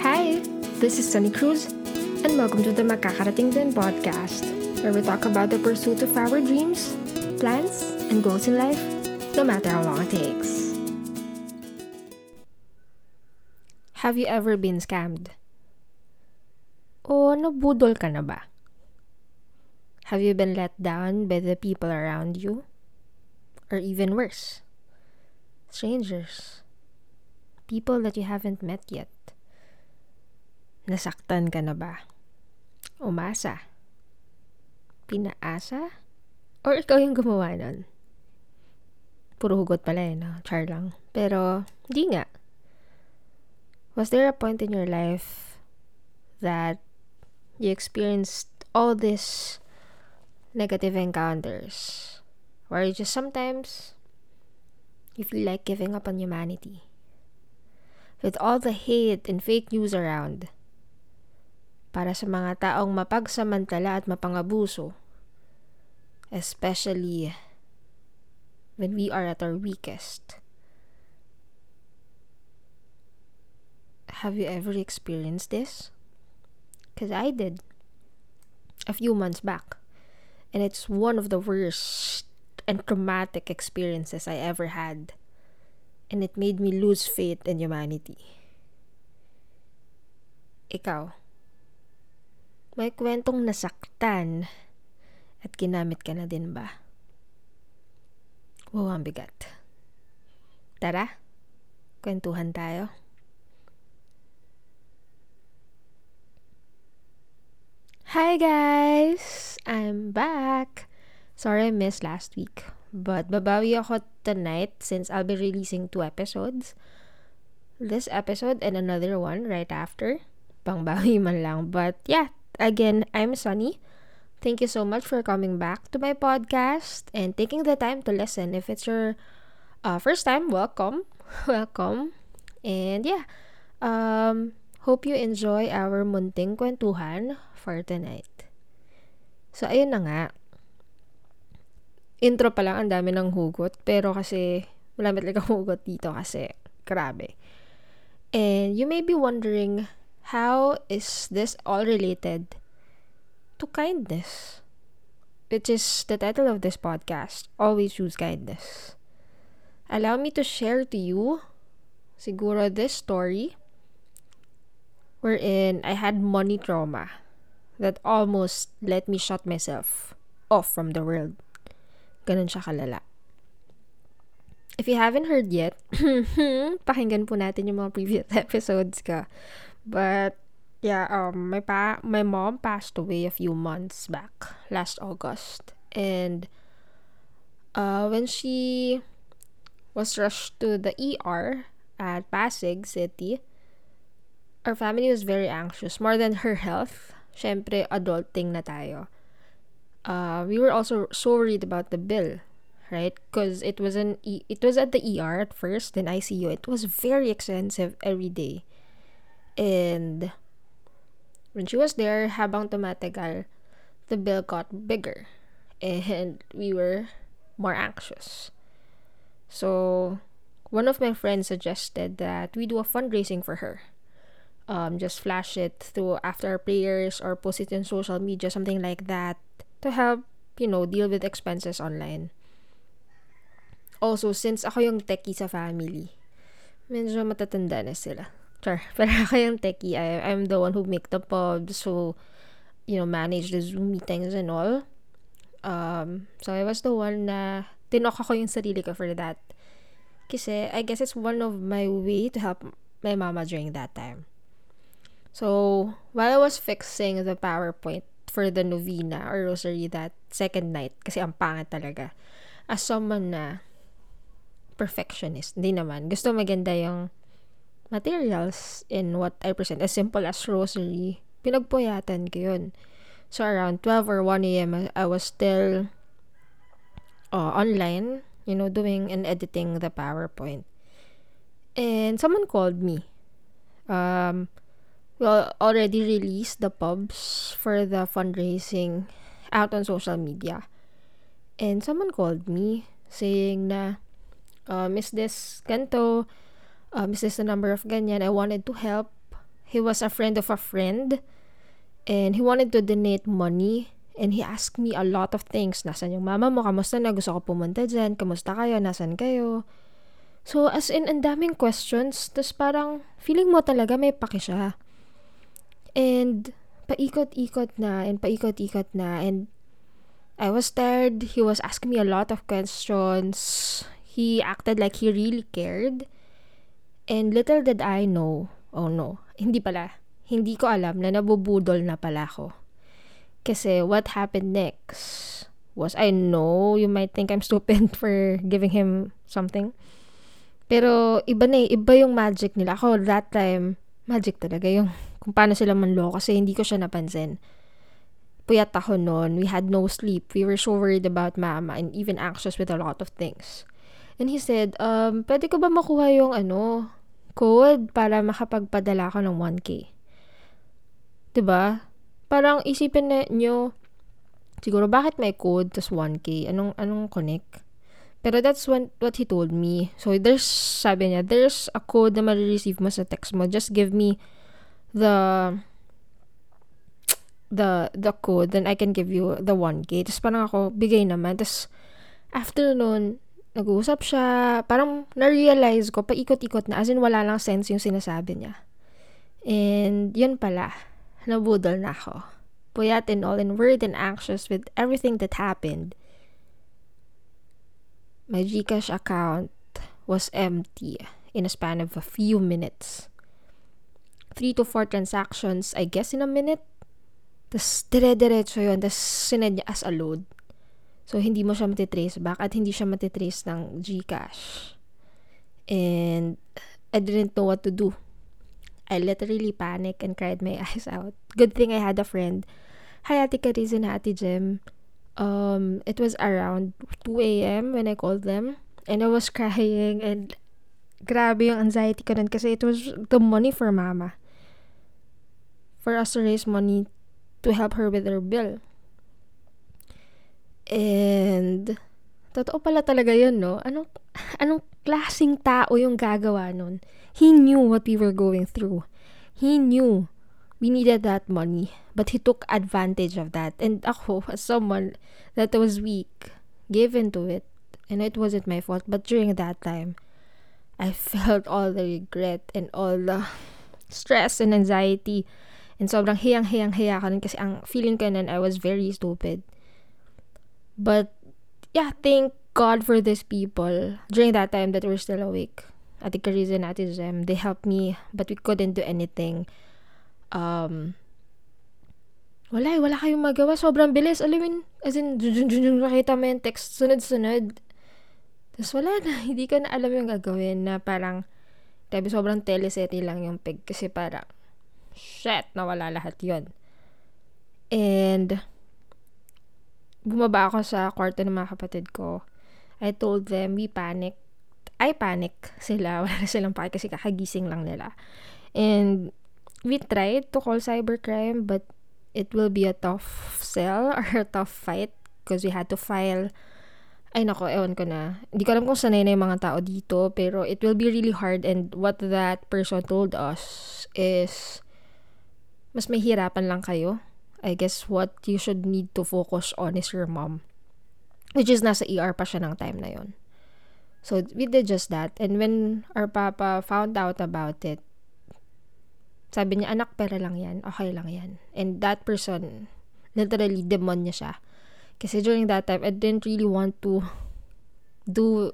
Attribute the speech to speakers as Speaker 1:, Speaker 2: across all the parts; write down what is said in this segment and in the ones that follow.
Speaker 1: Hi, this is Sunny Cruz, and welcome to the Makakarating Din podcast, where we talk about the pursuit of our dreams, plans, and goals in life, no matter how long it takes. Have you ever been scammed? O nabudol ka na ba? Have you been let down by the people around you? Or even worse, strangers, people that you haven't met yet. Nasaktan ka na ba? Umasa? Pinaasa? Or ikaw yung gumawa nun? Puro hugot pala eh, no? Char lang. Pero, di nga. Was there a point in your life that you experienced all these negative encounters where you just sometimes you feel like giving up on humanity? With all the hate and fake news around, para sa mga taong mapagsamantala at mapangabuso, especially when we are at our weakest. Have you ever experienced this? Because I did a few months back. And it's one of the worst and traumatic experiences I ever had. And it made me lose faith in humanity. Ikaw, may kwentong nasaktan at ginamit ka na din ba? Wow, ang bigat. Tara, kwentuhan tayo. Hi guys! I'm back! Sorry I missed last week. But babawi ako tonight since I'll be releasing two episodes. This episode and another one right after. Pangbawi man lang. But yeah, again, I'm Sunny. Thank you so much for coming back to my podcast and taking the time to listen. If it's your uh, first time, welcome. welcome. And yeah, um, hope you enjoy our munting kwentuhan for tonight. So, ayun na nga. Intro pa lang, ang dami ng hugot. Pero kasi, malami talaga hugot dito kasi, grabe. And you may be wondering, how is this all related to kindness? Which is the title of this podcast, Always Choose Kindness. Allow me to share to you, siguro this story, wherein I had money trauma that almost let me shut myself off from the world. Ganun siya kalala. If you haven't heard yet, pakinggan po natin yung mga previous episodes ka. But, yeah, um, my, pa my mom passed away a few months back, last August. And, uh, when she was rushed to the ER at Pasig City, our family was very anxious, more than her health syempre, adulting na tayo. Uh, we were also so worried about the bill, right? Because it was an e- it was at the ER at first, then ICU. It was very expensive every day, and when she was there, habang tumatagal, the bill got bigger, and we were more anxious. So, one of my friends suggested that we do a fundraising for her um, just flash it through after prayers or post it in social media, something like that, to help, you know, deal with expenses online. Also, since ako yung techie sa family, medyo matatanda na sila. Char. Pero ako yung techie, I, I'm the one who make the pods, so, you know, manage the Zoom meetings and all. Um, so, I was the one na tinok ako yung sarili ko for that. Kasi, I guess it's one of my way to help my mama during that time. So, while I was fixing the PowerPoint for the novena or rosary that second night, kasi ang pangit talaga, as someone na perfectionist, hindi naman, gusto maganda yung materials in what I present. As simple as rosary, pinagpuyatan ko yun. So, around 12 or 1 a.m., I was still uh, online, you know, doing and editing the PowerPoint. And someone called me. Um, we already released the pubs for the fundraising out on social media. And someone called me saying na, um, is this ganto? Um, is the number of ganyan? I wanted to help he was a friend of a friend and he wanted to donate money and he asked me a lot of things. Nasaan yung mama mo? Kamusta na? Gusto ko pumunta dyan. Kamusta kayo? Nasaan kayo? So, as in, ang daming questions. Tapos parang, feeling mo talaga may paki siya. And, paikot-ikot na, and paikot-ikot na, and I was tired. He was asking me a lot of questions. He acted like he really cared. And little did I know, oh no, hindi pala, hindi ko alam na nabubudol na pala ako. Kasi what happened next was, I know you might think I'm stupid for giving him something. Pero iba na eh, iba yung magic nila. Ako that time, magic talaga yung kung paano sila manloko kasi hindi ko siya napansin. Puyat ako noon. We had no sleep. We were so worried about mama and even anxious with a lot of things. And he said, um, pwede ko ba makuha yung ano, code para makapagpadala ako ng 1K? ba? Diba? Parang isipin na nyo, siguro bakit may code tas 1K? Anong, anong connect? Pero that's when, what he told me. So, there's, sabi niya, there's a code na ma-receive mo sa text mo. Just give me the the the code then I can give you the 1K. Tapos parang ako, bigay naman. Tapos, after nun, nag-uusap siya, parang na-realize ko, paikot-ikot na, as in wala lang sense yung sinasabi niya. And, yun pala, nabudol na ako. Puyat and all and worried and anxious with everything that happened. My Gcash account was empty in a span of a few minutes. Three to four transactions, I guess, in a minute. Tapos, dire-diretso yun. Tapos, sinend niya as a load. So, hindi mo siya matitrace back at hindi siya matitrace ng Gcash. And I didn't know what to do. I literally panicked and cried my eyes out. Good thing I had a friend. Hi, Ate Karizin, Ate Jem. Um, it was around 2 a.m. when I called them. And I was crying and grabe yung anxiety ko nun kasi it was the money for mama. For us to raise money to help her with her bill. And, totoo pala talaga yun, no? Anong, anong klaseng tao yung gagawa nun? He knew what we were going through. He knew we needed that money. But he took advantage of that. And ako, as someone that was weak, gave into it. And it wasn't my fault. But during that time, I felt all the regret and all the stress and anxiety. And sobrang hiyang-hiyang-hiya ka nun kasi ang feeling ko nun, I was very stupid. But yeah, thank God for these people during that time that we're still awake. Ate Carissa and Ate Zem, they helped me, but we couldn't do anything. Um, wala wala kayong magawa. Sobrang bilis. Alam as in, jun, nakita mo yung text, sunod-sunod. Tapos wala na, hindi ka na alam yung gagawin na parang, grabe, sobrang telesetty lang yung pig. Kasi parang, shit, nawala lahat yon And, bumaba ako sa kwarto ng mga kapatid ko. I told them, we panic. I panic sila. Wala na silang pake kasi kakagising lang nila. And we tried to call cybercrime but it will be a tough sell or a tough fight because we had to file ay nako, ewan ko na. Hindi ko alam kung sanay na yung mga tao dito, pero it will be really hard and what that person told us is mas mahirapan lang kayo I guess what you should need to focus on is your mom. Which is nasa ER pa siya ng time na yon. So, we did just that. And when our papa found out about it, sabi niya, anak, pera lang yan. Okay lang yan. And that person, literally, demon niya siya. Kasi during that time, I didn't really want to do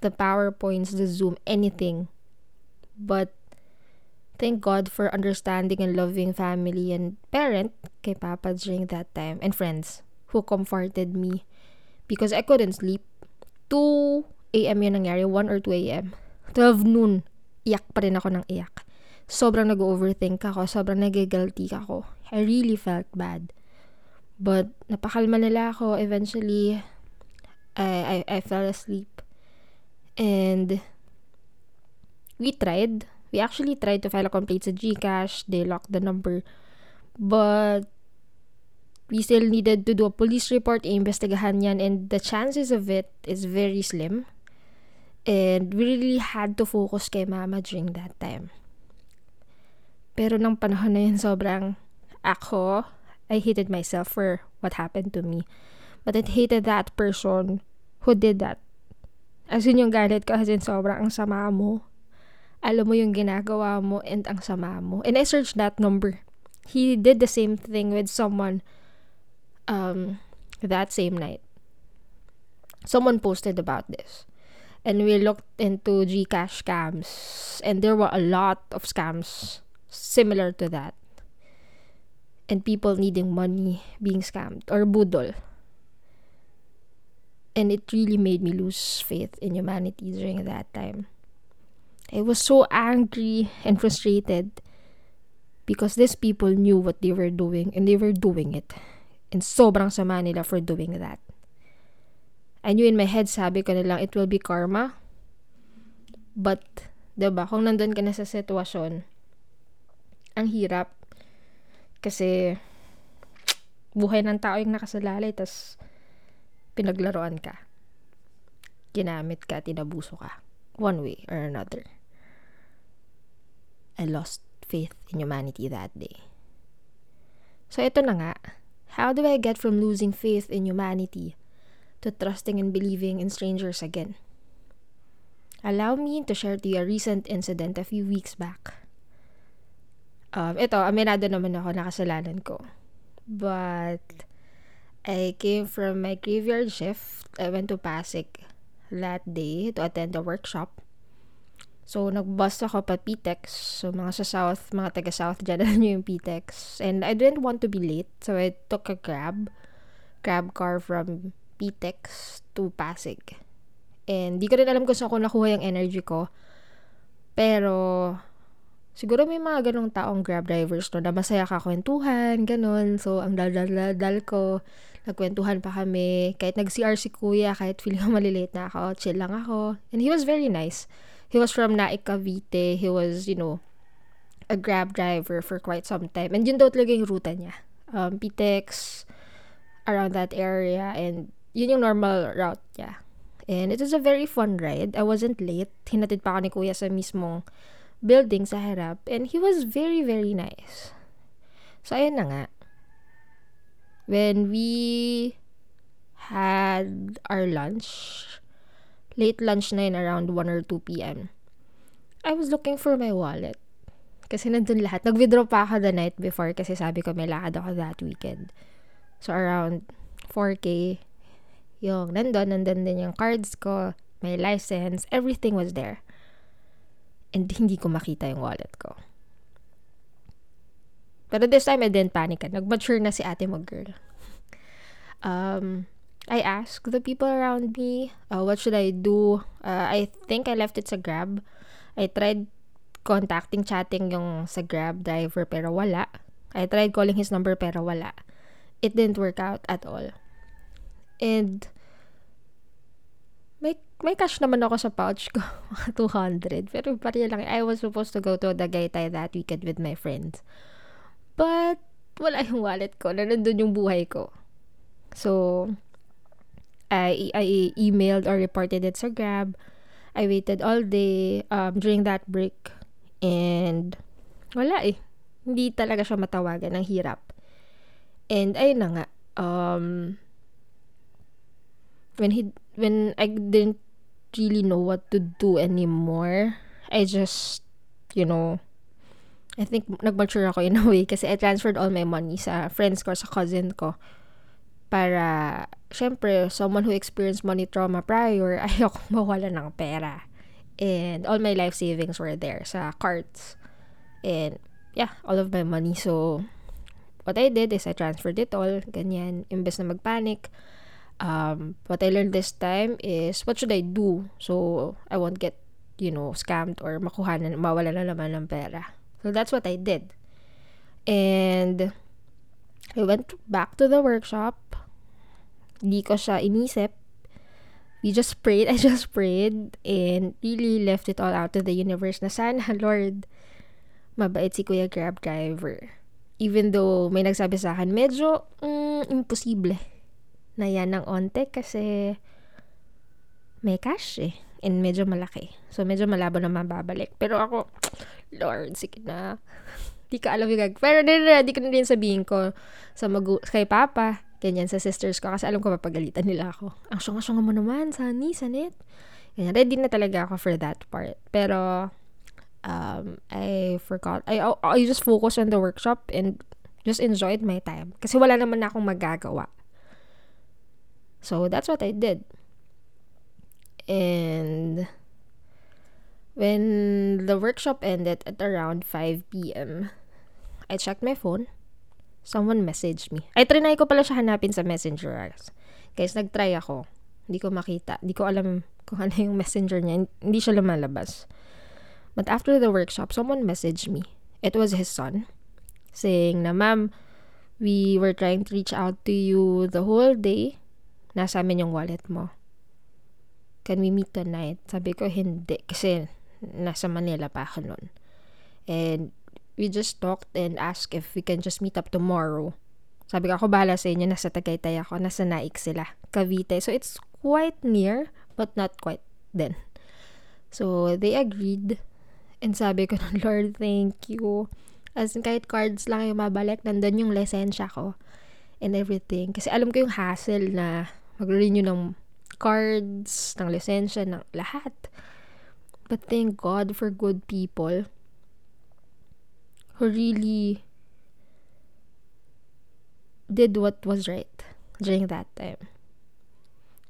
Speaker 1: the PowerPoints, the Zoom, anything. But thank God for understanding and loving family and parent kay Papa during that time and friends who comforted me because I couldn't sleep. 2 a.m. yun nangyari, 1 or 2 a.m. 12 noon, iyak pa rin ako ng iyak. Sobrang nag-overthink ako, sobrang nag-guilty ako. I really felt bad. But, napakalma nila ako. Eventually, I, I, I fell asleep. And, we tried We actually tried to file a complaint sa GCash. They locked the number. But, we still needed to do a police report, iimbestigahan yan, and the chances of it is very slim. And we really had to focus kay mama during that time. Pero nang panahon na yun, sobrang ako, I hated myself for what happened to me. But I hated that person who did that. As in yung galit ko, as in sobrang ang sama mo. Alam mo yung ginagawa mo and ang sama mo. And I searched that number. He did the same thing with someone um, that same night. Someone posted about this. And we looked into Gcash scams. And there were a lot of scams similar to that. And people needing money being scammed or budol. And it really made me lose faith in humanity during that time. I was so angry and frustrated because these people knew what they were doing and they were doing it. And sobrang sama nila for doing that. I knew in my head, sabi ko na lang, it will be karma. But, diba, kung nandun ka na sa sitwasyon, ang hirap. Kasi, buhay ng tao yung nakasalalay, tas pinaglaruan ka. Ginamit ka, tinabuso ka. One way or another. I lost faith in humanity that day. So, ito na nga. How do I get from losing faith in humanity to trusting and believing in strangers again? Allow me to share to you a recent incident a few weeks back. Um, ito, aminado naman ako na kasalanan ko. But, I came from my graveyard shift. I went to Pasig that day to attend a workshop. So, nagbus ako pa PTEX. So, mga sa South, mga taga-South dyan, alam nyo yung PTEX. And I didn't want to be late. So, I took a grab. Grab car from PTEX to Pasig. And di ko rin alam kung saan ko nakuha yung energy ko. Pero, siguro may mga ganong taong grab drivers no, na masaya kakwentuhan, ganon. So, ang dal-dal-dal ko, nagkwentuhan pa kami. Kahit nag-CR si kuya, kahit feeling ko malilate na ako, chill lang ako. And he was very nice. He was from Naik Cavite. He was, you know, a grab driver for quite some time. And yun daw talaga yung ruta niya. Um, PTEX, around that area. And yun yung normal route niya. And it was a very fun ride. I wasn't late. Hinatid pa ako ni kuya sa mismong building sa harap. And he was very, very nice. So, ayun na nga. When we had our lunch, late lunch na yun, around 1 or 2 p.m. I was looking for my wallet. Kasi nandun lahat. Nag-withdraw pa ako the night before kasi sabi ko may lakad ako that weekend. So, around 4K, yung nandun, nandun din yung cards ko, my license, everything was there. And hindi ko makita yung wallet ko. Pero this time, I didn't panic. Nag-mature na si ate mo, girl. um, I asked the people around me, uh, what should I do? Uh, I think I left it sa Grab. I tried contacting, chatting yung sa Grab driver pero wala. I tried calling his number pero wala. It didn't work out at all. And may may cash naman ako sa pouch ko, 200. Pero pari lang, I was supposed to go to Dagaytay that weekend with my friends. But, wala yung wallet ko, na nandun yung buhay ko. So, I, I emailed or reported it sa Grab. I waited all day um, during that break. And wala eh. Hindi talaga siya matawagan. Ang hirap. And ayun na nga. Um, when he when I didn't really know what to do anymore, I just, you know, I think nag-mature ako in a way kasi I transferred all my money sa friends ko, sa cousin ko para, syempre, someone who experienced money trauma prior, ayoko mawala ng pera. And all my life savings were there sa cards. And, yeah, all of my money. So, what I did is I transferred it all, ganyan, imbes na magpanic. Um, what I learned this time is, what should I do? So, I won't get, you know, scammed or makuha na, mawala na naman ng pera. So, that's what I did. And, I went back to the workshop. Hindi ko siya inisip. We just prayed. I just prayed and really left it all out to the universe na sana, Lord, mabait si Kuya Grab Driver. Even though may nagsabi sa akin, medyo mm, imposible na yan ng onte kasi may cash eh. And medyo malaki. So, medyo malabo na mababalik. Pero ako, Lord, sige na. Di ko alam yung gag. Pero di ko na din sabihin ko sa magu kay Papa, ganyan sa sisters ko kasi alam ko mapagalitan nila ako. Ang syunga-syunga mo naman, Sunny, Sanit. Ganyan, ready na talaga ako for that part. Pero, um, I forgot. I, I just focused on the workshop and just enjoyed my time. Kasi wala naman na akong magagawa. So, that's what I did. And, when the workshop ended at around 5 p.m., I checked my phone. Someone messaged me. Ay, trinay ko pala siya hanapin sa messenger. Guys, nagtry ako. Hindi ko makita. Hindi ko alam kung ano yung messenger niya. Hindi siya lumalabas. But after the workshop, someone messaged me. It was his son. Saying na, Ma'am, we were trying to reach out to you the whole day. Nasa amin yung wallet mo. Can we meet tonight? Sabi ko, hindi. Kasi nasa Manila pa ako noon. And we just talked and asked if we can just meet up tomorrow. Sabi ko, ako bahala sa inyo, nasa Tagaytay ako, nasa Naik sila, Cavite. So, it's quite near, but not quite then. So, they agreed. And sabi ko, Lord, thank you. As in, kahit cards lang yung mabalik, nandun yung lisensya ko and everything. Kasi alam ko yung hassle na mag-renew ng cards, ng lisensya, ng lahat. But thank God for good people who really did what was right during that time.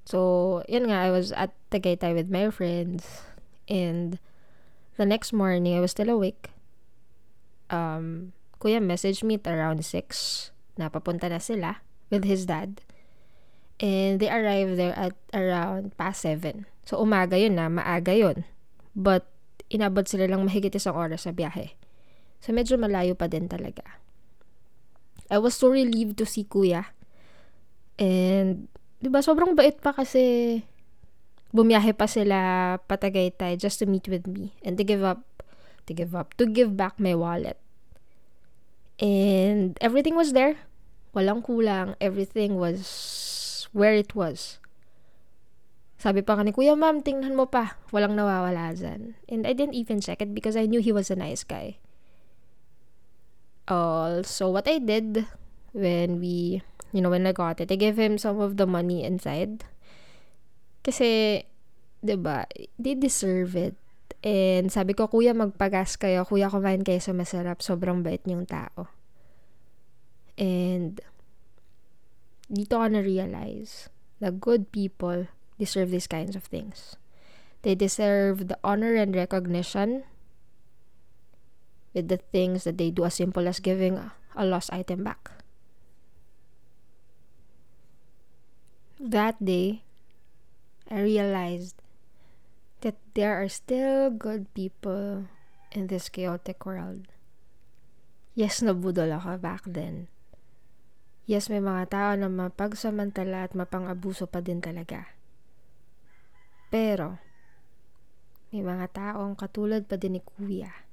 Speaker 1: So, yun nga, I was at Tagaytay with my friends and the next morning, I was still awake. Um, kuya messaged me around 6 na papunta na sila with his dad. And they arrived there at around past 7. So, umaga yun na, maaga yun. But, inabot sila lang mahigit isang oras sa biyahe. So, medyo malayo pa din talaga. I was so relieved to see kuya. And, di ba, sobrang bait pa kasi bumiyahe pa sila patagaytay just to meet with me and to give up, to give up, to give back my wallet. And everything was there. Walang kulang. Everything was where it was. Sabi pa ni Kuya, ma'am, tingnan mo pa. Walang nawawala dyan. And I didn't even check it because I knew he was a nice guy. Also, what I did when we, you know, when I got it, I gave him some of the money inside. Kasi, di ba, they deserve it. And sabi ko, kuya, magpagas kayo. Kuya, kumain kayo sa masarap. Sobrang bait niyong tao. And, dito ko na-realize the good people deserve these kinds of things. They deserve the honor and recognition with the things that they do as simple as giving a lost item back. That day, I realized that there are still good people in this chaotic world. Yes, nabudol ako back then. Yes, may mga tao na mapagsamantala at mapang-abuso pa din talaga. Pero, may mga taong katulad pa din ni Kuya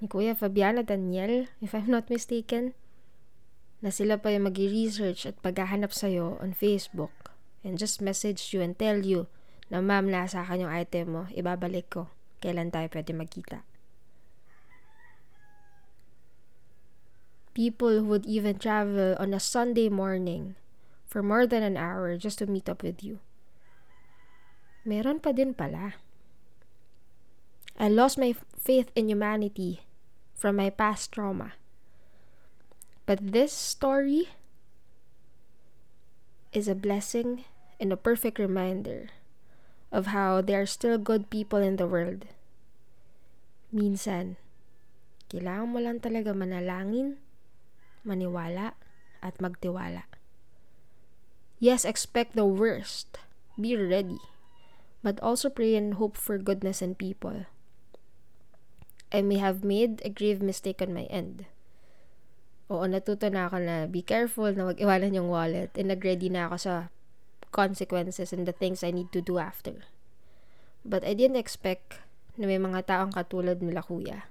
Speaker 1: ni Kuya Fabiana Daniel, if I'm not mistaken, na sila pa yung mag-research at paghahanap sa'yo on Facebook and just message you and tell you na ma'am, nasa akin yung item mo, ibabalik ko. Kailan tayo pwede magkita? People who would even travel on a Sunday morning for more than an hour just to meet up with you. Meron pa din pala. I lost my faith in humanity from my past trauma. But this story is a blessing and a perfect reminder of how there are still good people in the world. Minsan, kailangan mo lang talaga manalangin, maniwala, at magtiwala. Yes, expect the worst. Be ready. But also pray and hope for goodness and people. I may have made a grave mistake on my end. Oo, natuto na ako na be careful na wag iwanan yung wallet and nag-ready na ako sa consequences and the things I need to do after. But I didn't expect na may mga taong katulad nila kuya.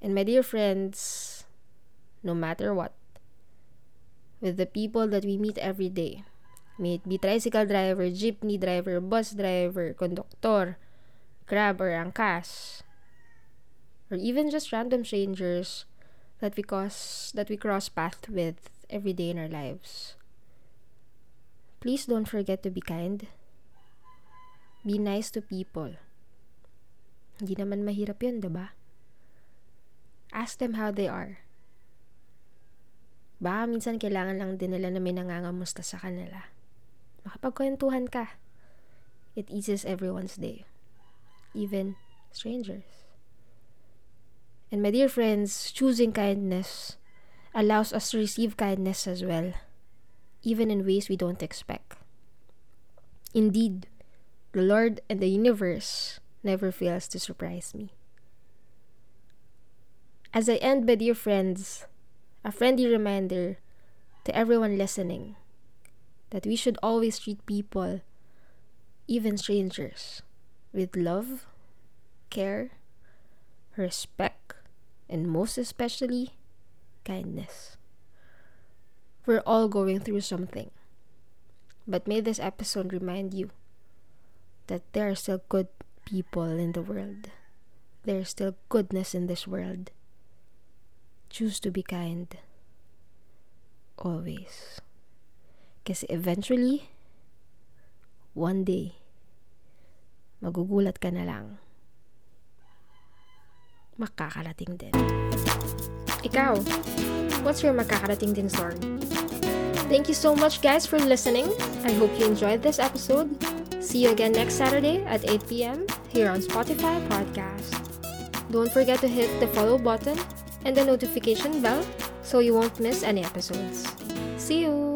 Speaker 1: And my dear friends, no matter what, with the people that we meet every day, may it be tricycle driver, jeepney driver, bus driver, conductor, grab or angkas, or even just random strangers that we cause that we cross paths with every day in our lives. Please don't forget to be kind. Be nice to people. Hindi naman mahirap yun, diba? Ask them how they are. Baka minsan kailangan lang din nila na may nangangamusta sa kanila. Makapagkwentuhan ka. It eases everyone's day. Even strangers. And my dear friends, choosing kindness allows us to receive kindness as well, even in ways we don't expect. Indeed, the Lord and the universe never fails to surprise me. As I end, my dear friends, a friendly reminder to everyone listening that we should always treat people, even strangers, with love, care, respect, and most especially, kindness. We're all going through something. But may this episode remind you that there are still good people in the world. There's still goodness in this world. Choose to be kind. Always. Kasi eventually, one day, magugulat ka na lang. Makakarating din. Ikaw, what's your makakarating din story? Thank you so much guys for listening. I hope you enjoyed this episode. See you again next Saturday at 8 p.m. here on Spotify Podcast. Don't forget to hit the follow button and the notification bell so you won't miss any episodes. See you!